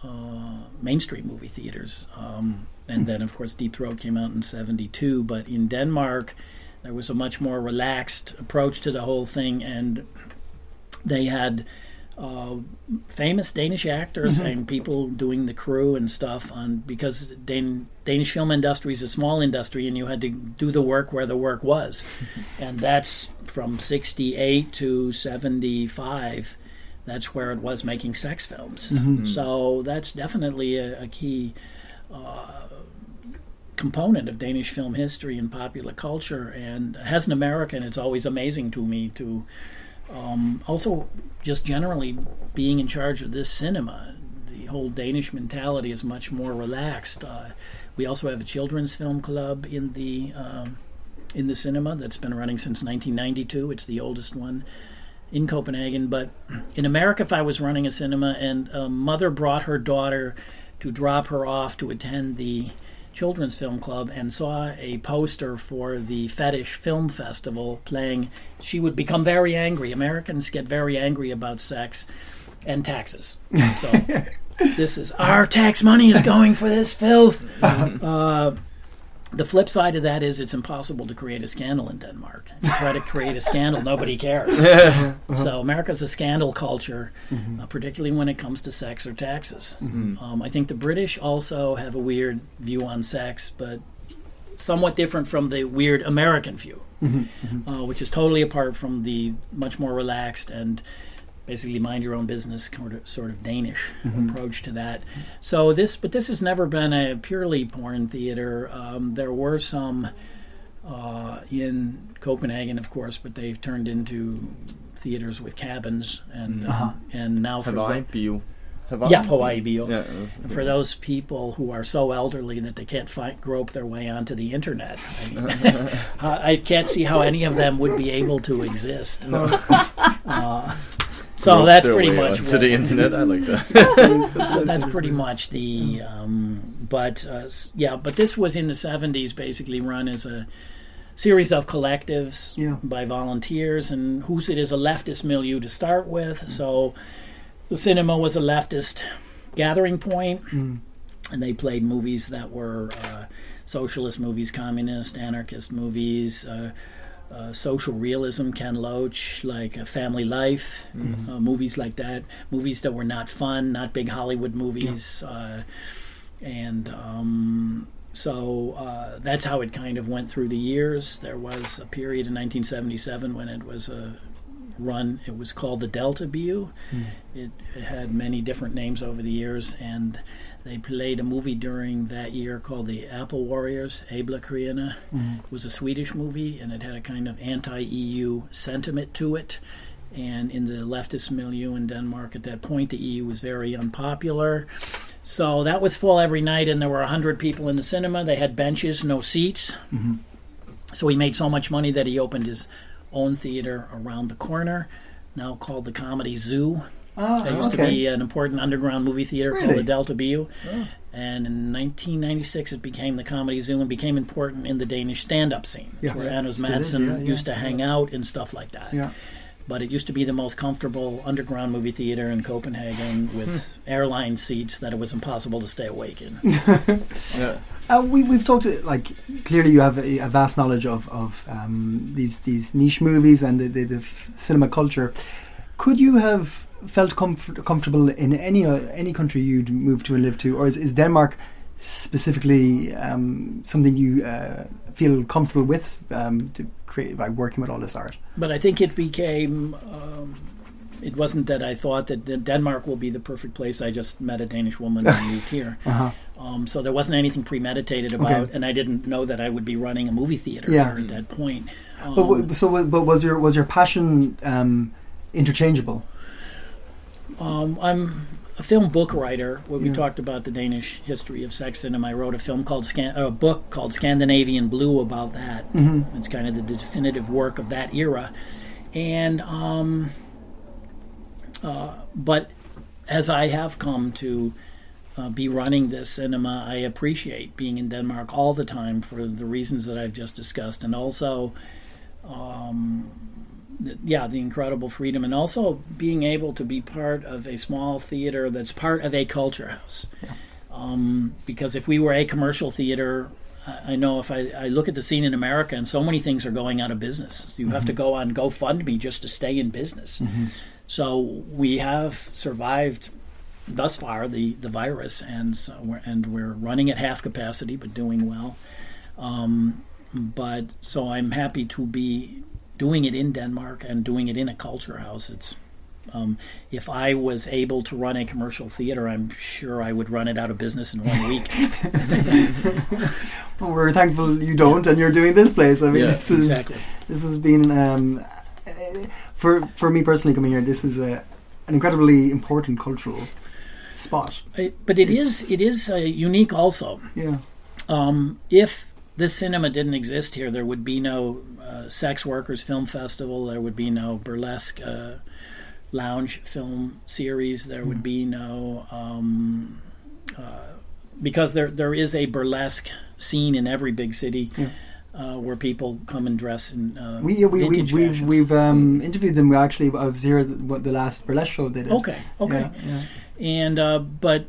uh, mainstream movie theaters. Um, and then, of course, Deep Throat came out in 72. But in Denmark, there was a much more relaxed approach to the whole thing. And they had uh, famous Danish actors mm-hmm. and people doing the crew and stuff on because Dan- Danish film industry is a small industry and you had to do the work where the work was, and that's from '68 to '75. That's where it was making sex films. Mm-hmm. So that's definitely a, a key uh, component of Danish film history and popular culture. And as an American, it's always amazing to me to um, also just generally being in charge of this cinema. The whole Danish mentality is much more relaxed. Uh, we also have a children's film club in the um, in the cinema that's been running since 1992. It's the oldest one in Copenhagen. But in America, if I was running a cinema and a mother brought her daughter to drop her off to attend the children's film club and saw a poster for the fetish film festival playing she would become very angry americans get very angry about sex and taxes. So this is our tax money is going for this filth. Uh, the flip side of that is it's impossible to create a scandal in Denmark. If you try to create a scandal, nobody cares. So America's a scandal culture, uh, particularly when it comes to sex or taxes. Um, I think the British also have a weird view on sex, but somewhat different from the weird American view, uh, which is totally apart from the much more relaxed and basically mind your own business sort of, sort of Danish approach to that. So this, but this has never been a purely porn theater. Um, there were some uh, in Copenhagen, of course, but they've turned into theaters with cabins and uh, and now for Hawaii the, Bio. Hawaii? yeah Hawaii Bio. Yeah, For those people who are so elderly that they can't find, grope their way onto the internet, I, mean, I I can't see how any of them would be able to exist. Uh, so that's pretty much onto what- the internet. I like that. that's pretty much the. Um, but uh, yeah, but this was in the '70s, basically run as a series of collectives Yeah. by volunteers, and whose it is a leftist milieu to start with. So the cinema was a leftist gathering point, and they played movies that were uh, socialist movies, communist, anarchist movies. Uh, uh, social realism, Ken Loach, like uh, Family Life, uh, movies like that, movies that were not fun, not big Hollywood movies, uh, and um, so uh, that's how it kind of went through the years. There was a period in 1977 when it was a run. It was called the Delta Bu. Hmm. It, it had many different names over the years, and they played a movie during that year called The Apple Warriors, Abla Kriana. Hmm. It was a Swedish movie, and it had a kind of anti-EU sentiment to it. And in the leftist milieu in Denmark at that point, the EU was very unpopular. So that was full every night, and there were 100 people in the cinema. They had benches, no seats. Mm-hmm. So he made so much money that he opened his own theater around the corner, now called the Comedy Zoo. Ah, There used to be an important underground movie theater called the Delta Bu. And in 1996, it became the Comedy Zoo and became important in the Danish stand up scene, Yeah. where Yeah, Anders Matthesen yeah, yeah, used to hang out and stuff like that. Yeah. But it used to be the most comfortable underground movie theater in Copenhagen with airline seats that it was impossible to stay awake in. yeah. Uh, we, we've talked uh, like clearly you have a, a vast knowledge of of um, these these niche movies and the, the, the cinema culture. Could you have felt comfort, comfortable in any uh, any country you'd move to and live to, or is, is Denmark specifically um, something you uh, feel comfortable with um, to create by working with all this art? But I think it became. Um, it wasn't that I thought that Denmark will be the perfect place. I just met a Danish woman and moved here. Uh-huh. Um, so there wasn't anything premeditated about, Okay. and I didn't know that I would be running a movie theater Yeah. at that point. Um, But w- so, w- but was your was your passion um, interchangeable? Um, I'm a film book writer. Where we Yeah. talked about the Danish history of sex cinema. I wrote a film called Scan- a book called Scandinavian Blue about that. It's kind of the definitive work of that era, and um, uh, but as I have come to uh, be running this cinema, I appreciate being in Denmark all the time for the reasons that I've just discussed, and also th- yeah, the incredible freedom, and also being able to be part of a small theater that's part of a culture house. Um, because if we were a commercial theater, I I know if I, I look at the scene in America, and so many things are going out of business. So you have to go on GoFundMe just to stay in business. So we have survived thus far the, the virus, and so we're, and we're running at half capacity, but doing well. Um, but so I'm happy to be doing it in Denmark and doing it in a culture house. It's um, if I was able to run a commercial theater, I'm sure I would run it out of business in one week. Well, we're thankful you don't, and you're doing this place. I mean, Yeah, this is exactly. this has been um, for for me personally coming here. This is a an incredibly important cultural spot. But it is it is uh, unique also. Yeah, Um, if this cinema didn't exist here, there would be no uh, Sex Workers Film Festival. There would be no burlesque uh, lounge film series. There would be no um, uh, because there there is a burlesque scene in every big city. uh, where people come and dress in uh, We, we, we, we, fashions. we've um, interviewed them. We actually, I was here at the, the last burlesque show they did. Okay, okay. Yeah, yeah. and uh, but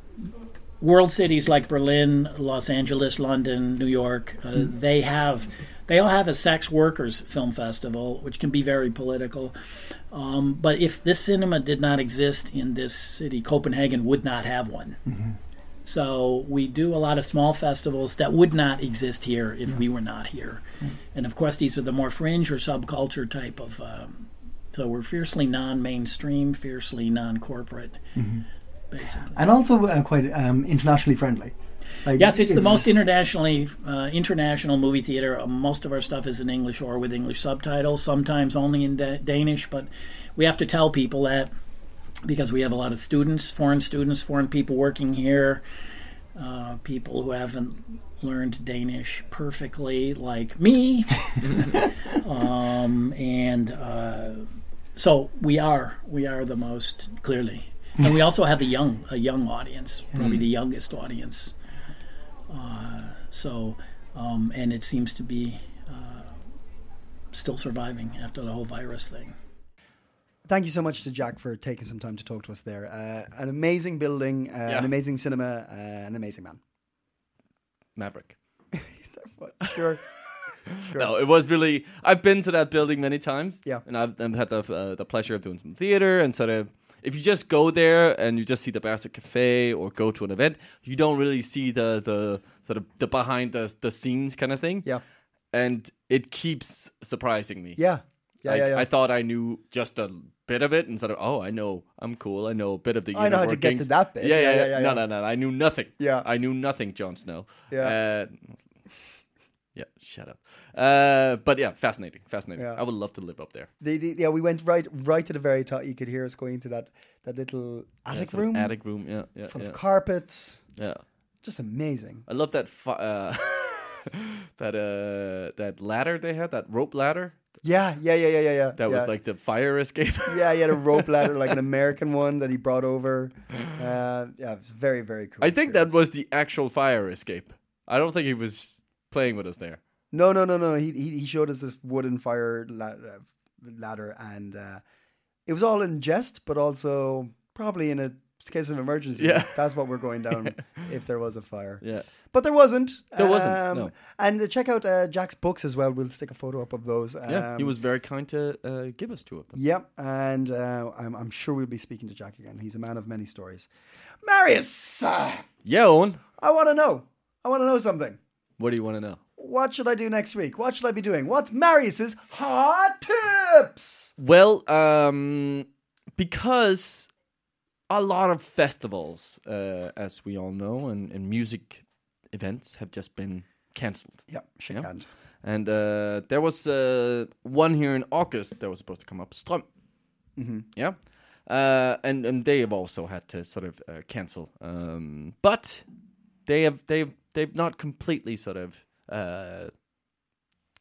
world cities like Berlin, Los Angeles, London, New York, uh, Hmm. they have they all have a sex workers film festival, which can be very political. Um, but if this cinema did not exist in this city, Copenhagen would not have one. Mm-hmm. So we do a lot of small festivals that would not exist here if we were not here. Mm. And of course, these are the more fringe or subculture type of. Um, so we're fiercely non-mainstream, fiercely non-corporate, Mm-hmm. Basically. And also uh, quite um, internationally friendly. Like, Yes, it's, the most internationally uh, international movie theater. Uh, most of our stuff is in English or with English subtitles. Sometimes only in da- Danish, but we have to tell people that because we have a lot of students, foreign students, foreign people working here, uh, people who haven't learned Danish perfectly, like me, um, and uh, so we are we are the most clearly, and we also have a young a young audience, probably the youngest audience. Uh, so, um, and it seems to be uh, still surviving after the whole virus thing. Thank you so much to Jack for taking some time to talk to us there. Uh, an amazing building, uh, Yeah. an amazing cinema, uh, an amazing man. Maverick. Sure. Sure. No, it was really. I've been to that building many times. Yeah. and I've, I've had the uh, the pleasure of doing some theater and sort of. If you just go there and you just see the Bastard Cafe or go to an event, you don't really see the the sort of the behind the the scenes kind of thing. Yeah. and it keeps surprising me. Yeah. Yeah, I, yeah, yeah. I thought I knew just a bit of it, and sort of, oh, I know, I'm cool. I know a bit of the. I know how to get to that bit. Yeah, Yeah, yeah, yeah, yeah. yeah, No, no, no. I knew nothing. Yeah. I knew nothing, Jon Snow. Yeah. Uh, yeah. Shut up. Uh, but yeah, fascinating, fascinating. Yeah. I would love to live up there. The, the, yeah, we went right right to the very top. You could hear us going into that that little attic of room Attic room. Yeah, yeah, full yeah. of carpets. yeah. Just amazing. I love that. Fi- uh, that uh, that ladder they had, that rope ladder. Yeah, yeah, yeah, yeah, yeah, yeah. That yeah. was like the fire escape. yeah, he had a rope ladder, like an American one that he brought over. Uh, yeah, it was very, very cool. I think that was the actual fire escape. I don't think he was playing with us there. No, no, no, no. He he, he showed us this wooden fire la- uh, ladder, and uh, it was all in jest, but also probably in a case of emergency. Yeah. that's what we're going down if there was a fire. Yeah. But there wasn't. There wasn't, no. And check out uh, Jack's books as well. We'll stick a photo up of those. Yeah, he Um, was very kind to uh, give us two of them. Yep, and uh, I'm, I'm sure we'll be speaking to Jack again. He's a man of many stories. Marius, Yeah, Owen. I want to know. I want to know something. What do you want to know? What should I do next week? What should I be doing? What's Marius's hot tips? Well, um, because a lot of festivals, uh, as we all know, and, and music events have just been cancelled. Yep, shake Yeah. hand. And uh, there was uh, one here in August that was supposed to come up, Strøm. Mm-hmm. Yeah. Uh, and and they have also had to sort of uh, cancel. Um, but they have they've they've not completely sort of uh,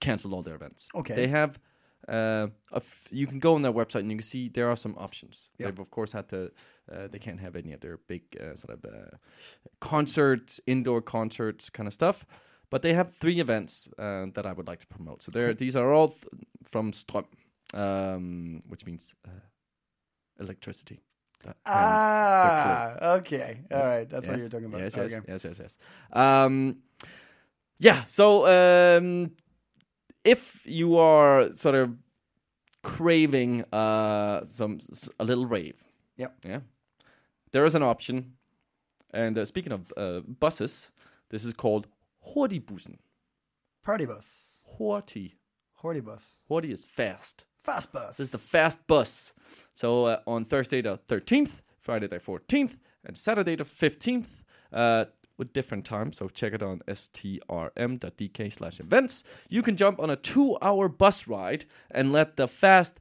canceled all their events. Okay. They have. Uh, a f- you can go on their website and you can see there are some options. Yeah. They've of course had to. Uh, they can't have any of their big uh, sort of uh, concerts, indoor concerts, kind of stuff. But they have three events uh, that I would like to promote. So there, these are all th- from Strøm, um, which means uh, electricity. That- hence the clue. Ah, okay. All Yes, right, that's what you're talking about. Yes, yes, okay. yes, yes, yes. Um, yeah. So um, if you are sort of craving uh, some a little rave, Yep. yeah, there is an option. And uh, speaking of uh, buses, this is called Hurtigbussen. Party bus, Hurtig. horty bus, Hurtig is fast. fast bus. This is the fast bus. So uh, on Thursday the 13th, Friday the 14th, and Saturday the 15th, uh, with different times. So check it on strm.dk slash events. You can jump on a two hour bus ride and let the fast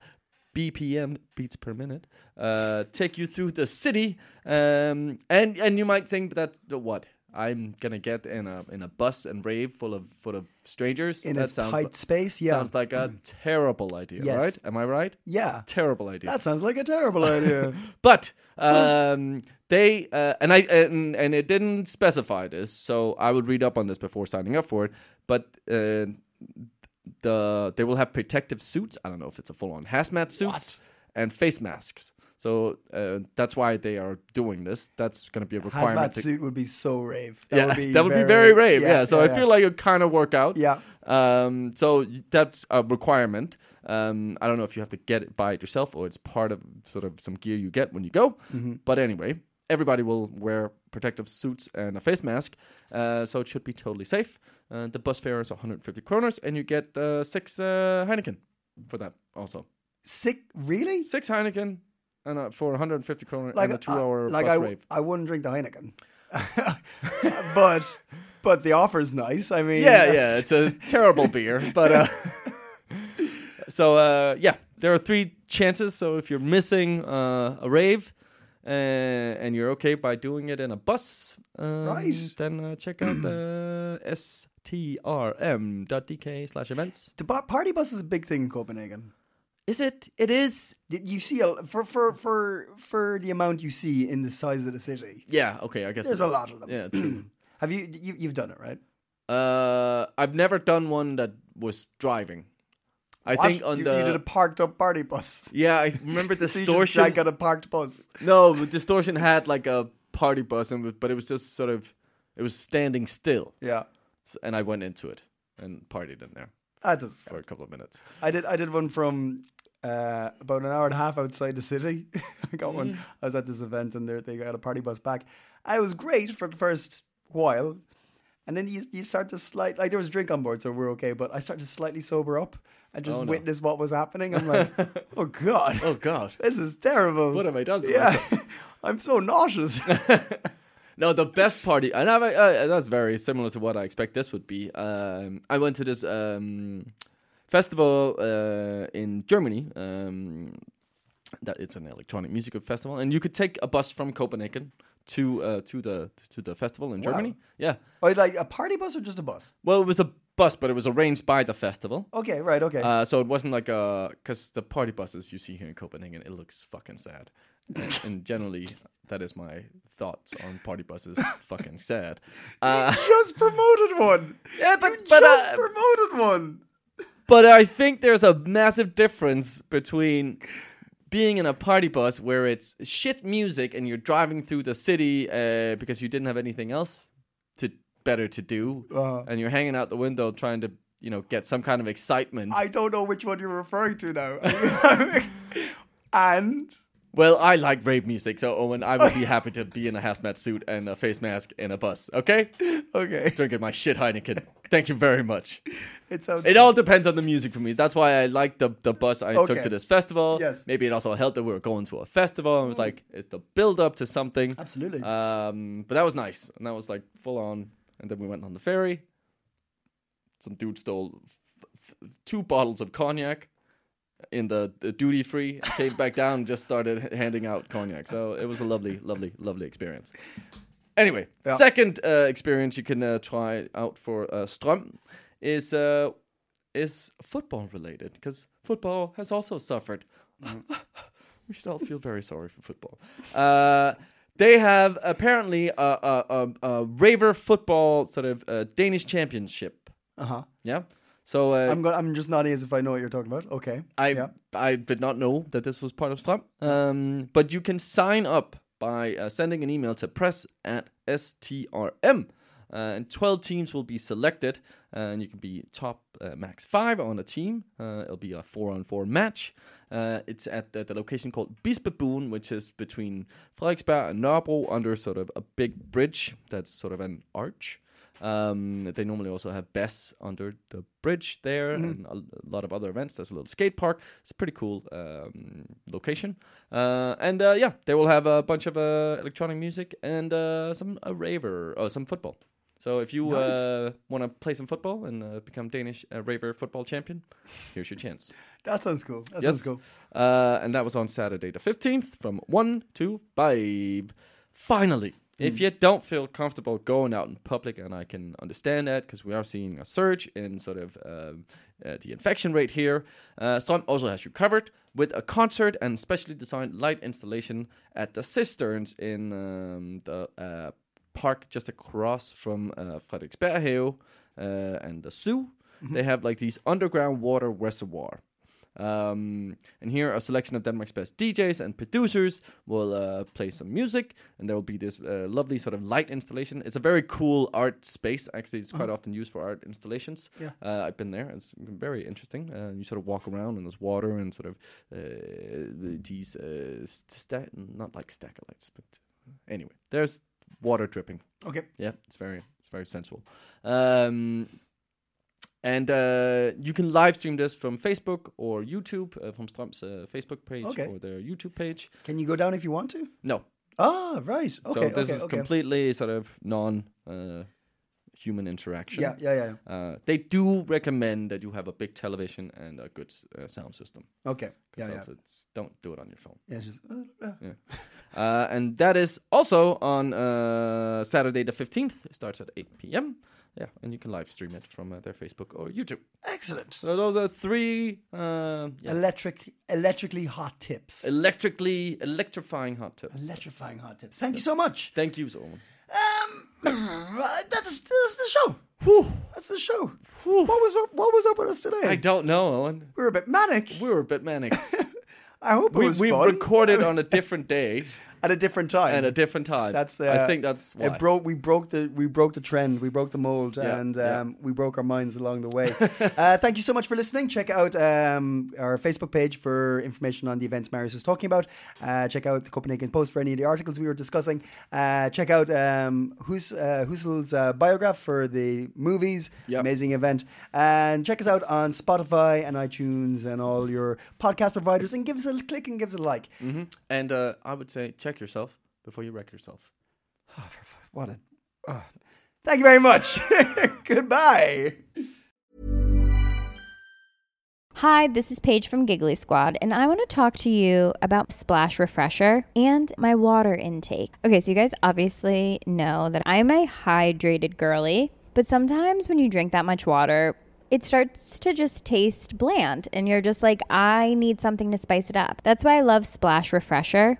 BPM beats per minute uh, take you through the city. Um, and and you might think that what I'm gonna get in a in a bus and rave full of full of strangers. in that a sounds tight li- space. Yeah, sounds like a terrible idea, Yes. right? Am I right? yeah. Terrible idea. That sounds like a terrible idea. but um, they uh, and I and, and it didn't specify this, so I would read up on this before signing up for it. But uh, the they will have protective suits. I don't know if it's a full on hazmat suits and face masks. So uh, that's why they are doing this. That's going to be a requirement. Hazmat to- suit would be so rave. That yeah, would be that would be very rave. Yeah, so I yeah. feel like it kind of work out. Yeah. Um, so that's a requirement. Um, I don't know if you have to get it by it yourself or it's part of sort of some gear you get when you go. Mm-hmm. But anyway, everybody will wear protective suits and a face mask, uh, so it should be totally safe. Uh, the bus fare is 150 kroners, and you get uh, six uh, Heineken for that also. sick. Really? Six Heineken and uh, for 150 kroner Like and a two-hour uh, like bus I, rave. I wouldn't drink the Heineken, but but the offer's nice. I mean, yeah, yeah, it's a terrible beer, but uh, so uh, yeah, there are three chances. So if you're missing uh, a rave uh, and you're okay by doing it in a bus, um, Right. Then uh, check out the strm.dk slash events. the party bus is a big thing in Copenhagen. Is it? It is. Y- You see, a, for for for for the amount you see in the size of the city, Yeah. Okay. I guess there's a lot of them. Yeah. True. Have you, you you've done it right? uh, I've never done one that was driving. I What? think on you, the you did a parked up party bus. yeah, I remember So you just distortion. drank at a parked bus. No, but Distortion had like a party bus, and but it was just sort of it was standing still, Yeah, S- and I went into it and partied in there that doesn't. for a couple of minutes. I did. I did one from uh, about an hour and a half outside the city. I got one. I was at this event and they they got a party bus back. I was great for the first while, and then you you start to slight like there was a drink on board, so we're okay. But I started to slightly sober up and just Oh, no. witness what was happening. I'm like, oh god, Oh God, this is terrible. what have I done? To yeah? I'm so nauseous. No, the best party, and I, uh, that's very similar to what I expect this would be. Um, I went to this um, festival uh, in Germany. Um, that it's an electronic music festival, and you could take a bus from Copenhagen to uh, to the to the festival in Wow. Germany. Yeah, oh, like a party bus or just a bus? well, it was a bus, but it was arranged by the festival. Okay, right, okay. Uh, so it wasn't like a because the party buses you see here in Copenhagen, it looks fucking sad, and, and generally that is my thoughts on party buses. fucking sad. Uh, just promoted one. yeah, but You but just uh, promoted one. But I think there's a massive difference between being in a party bus where it's shit music and you're driving through the city uh, because you didn't have anything else to better to do, Uh-huh. and you're hanging out the window trying to you know get some kind of excitement. I don't know which one you're referring to now. and Well, I like rave music, so Owen, I would be happy to be in a hazmat suit and a face mask in a bus. Okay, okay, drinking my shit Heineken. Thank you very much. it sounds. It all depends on the music for me. That's why I like the the bus I took to this festival. Yes. Maybe it also helped that we were going to a festival. I was like, it's the build up to something. Absolutely. Um, but that was nice, and that was like full on. And then we went on the ferry. Some dude stole two bottles of cognac in the, the duty free. Came back down and just started handing out cognac. So it was a lovely, lovely, lovely experience. Anyway, Yeah. second uh, experience you can uh, try out for uh, Strøm is uh, is football related because football has also suffered. we should all feel very sorry for football. Uh, they have apparently a, a, a, a raver football sort of uh, Danish championship. Uh huh. Yeah. So uh, I'm go- I'm just nodding as if I know what you're talking about. Okay. I yeah. I did not know that this was part of Strøm. Um, but you can sign up by uh, sending an email to press at strm. Uh, and 12 teams will be selected, uh, and you can be top uh, max five on a team. Uh, it'll be a four on four match. Uh, it's at the, the location called Bispebuen, which is between Frederiksberg and Nørrebro, under sort of a big bridge that's sort of an arch. Um, they normally also have Bess under the bridge there, and a, a lot of other events. There's a little skate park. It's a pretty cool um, location. Uh, and uh, yeah, they will have a bunch of uh, electronic music and uh, some a raver or some football. So if you uh, want to play some football and uh, become Danish uh, raver football champion, here's your chance. That sounds cool. That Yes. sounds cool. Uh, and that was on Saturday the 15th from 1 to 5. Finally, if you don't feel comfortable going out in public, and I can understand that because we are seeing a surge in sort of um, uh, the infection rate here, uh, Strøm also has you covered with a concert and specially designed light installation at the cisterns in um, the uh, park just across from uh, Frederiksberg uh, and the zoo. they have like these underground water reservoir. Um, and here, a selection of Denmark's best DJs and producers will uh, play some music, and there will be this uh, lovely sort of light installation. It's a very cool art space. Actually, it's quite often used for art installations. Yeah. Uh, I've been there. It's very interesting. Uh, you sort of walk around, and there's water and sort of uh, these uh, sta- not like stacker lights, but anyway, there's water dripping. Okay. Yeah, it's very it's very sensual. Um, and uh, you can live stream this from Facebook or YouTube, uh, from Strøm's uh, Facebook page Okay. or their YouTube page. Can you go down if you want to? No, Ah, right. Okay. so this okay, is okay. completely sort of non uh, human interaction. Yeah, yeah, yeah. Uh, they do recommend that you have a big television and a good uh, sound system. Okay. Yeah, yeah. it's, don't do it on your phone. Yeah, just. Yeah. And that is also on uh, Saturday the 15th. It starts at 8 p.m. Yeah, and you can live stream it from uh, their Facebook or YouTube. Excellent. So those are three uh, yeah, Electric, electrically hot tips. electrically electrifying hot tips. Electrifying hot tips. Thank you so much. Thank you, Solomon. Um, that's, that's the show. That's the show. What was up? What was up with us today? I don't know, Owen. we were a bit manic. We were a bit manic. I hope it we was we recorded on a different day at a different time. and a different time. That's the. I think that's why. It broke. We broke the. We broke the trend. We broke the mold, Yeah, and yeah. um, we broke our minds along the way. uh, thank you so much for listening. Check out um, our Facebook page for information on the events Marius was talking about. Uh, check out the Copenhagen Post for any of the articles we were discussing. Uh, check out um, Hus, uh, Husets uh, Biograf for the movies. Yep. Amazing event. And check us out on Spotify and iTunes and all your podcast providers. And give us a click and give us a like. hmm And uh, I would say check yourself before you wreck yourself. Oh, what a. oh. Thank you very much. Goodbye. Hi, this is Paige from Giggly Squad, and I want to talk to you about Splash Refresher and my water intake. Okay, so you guys obviously know that I'm a hydrated girly, but sometimes when you drink that much water, it starts to just taste bland, and you're just like, I need something to spice it up. That's why I love Splash Refresher.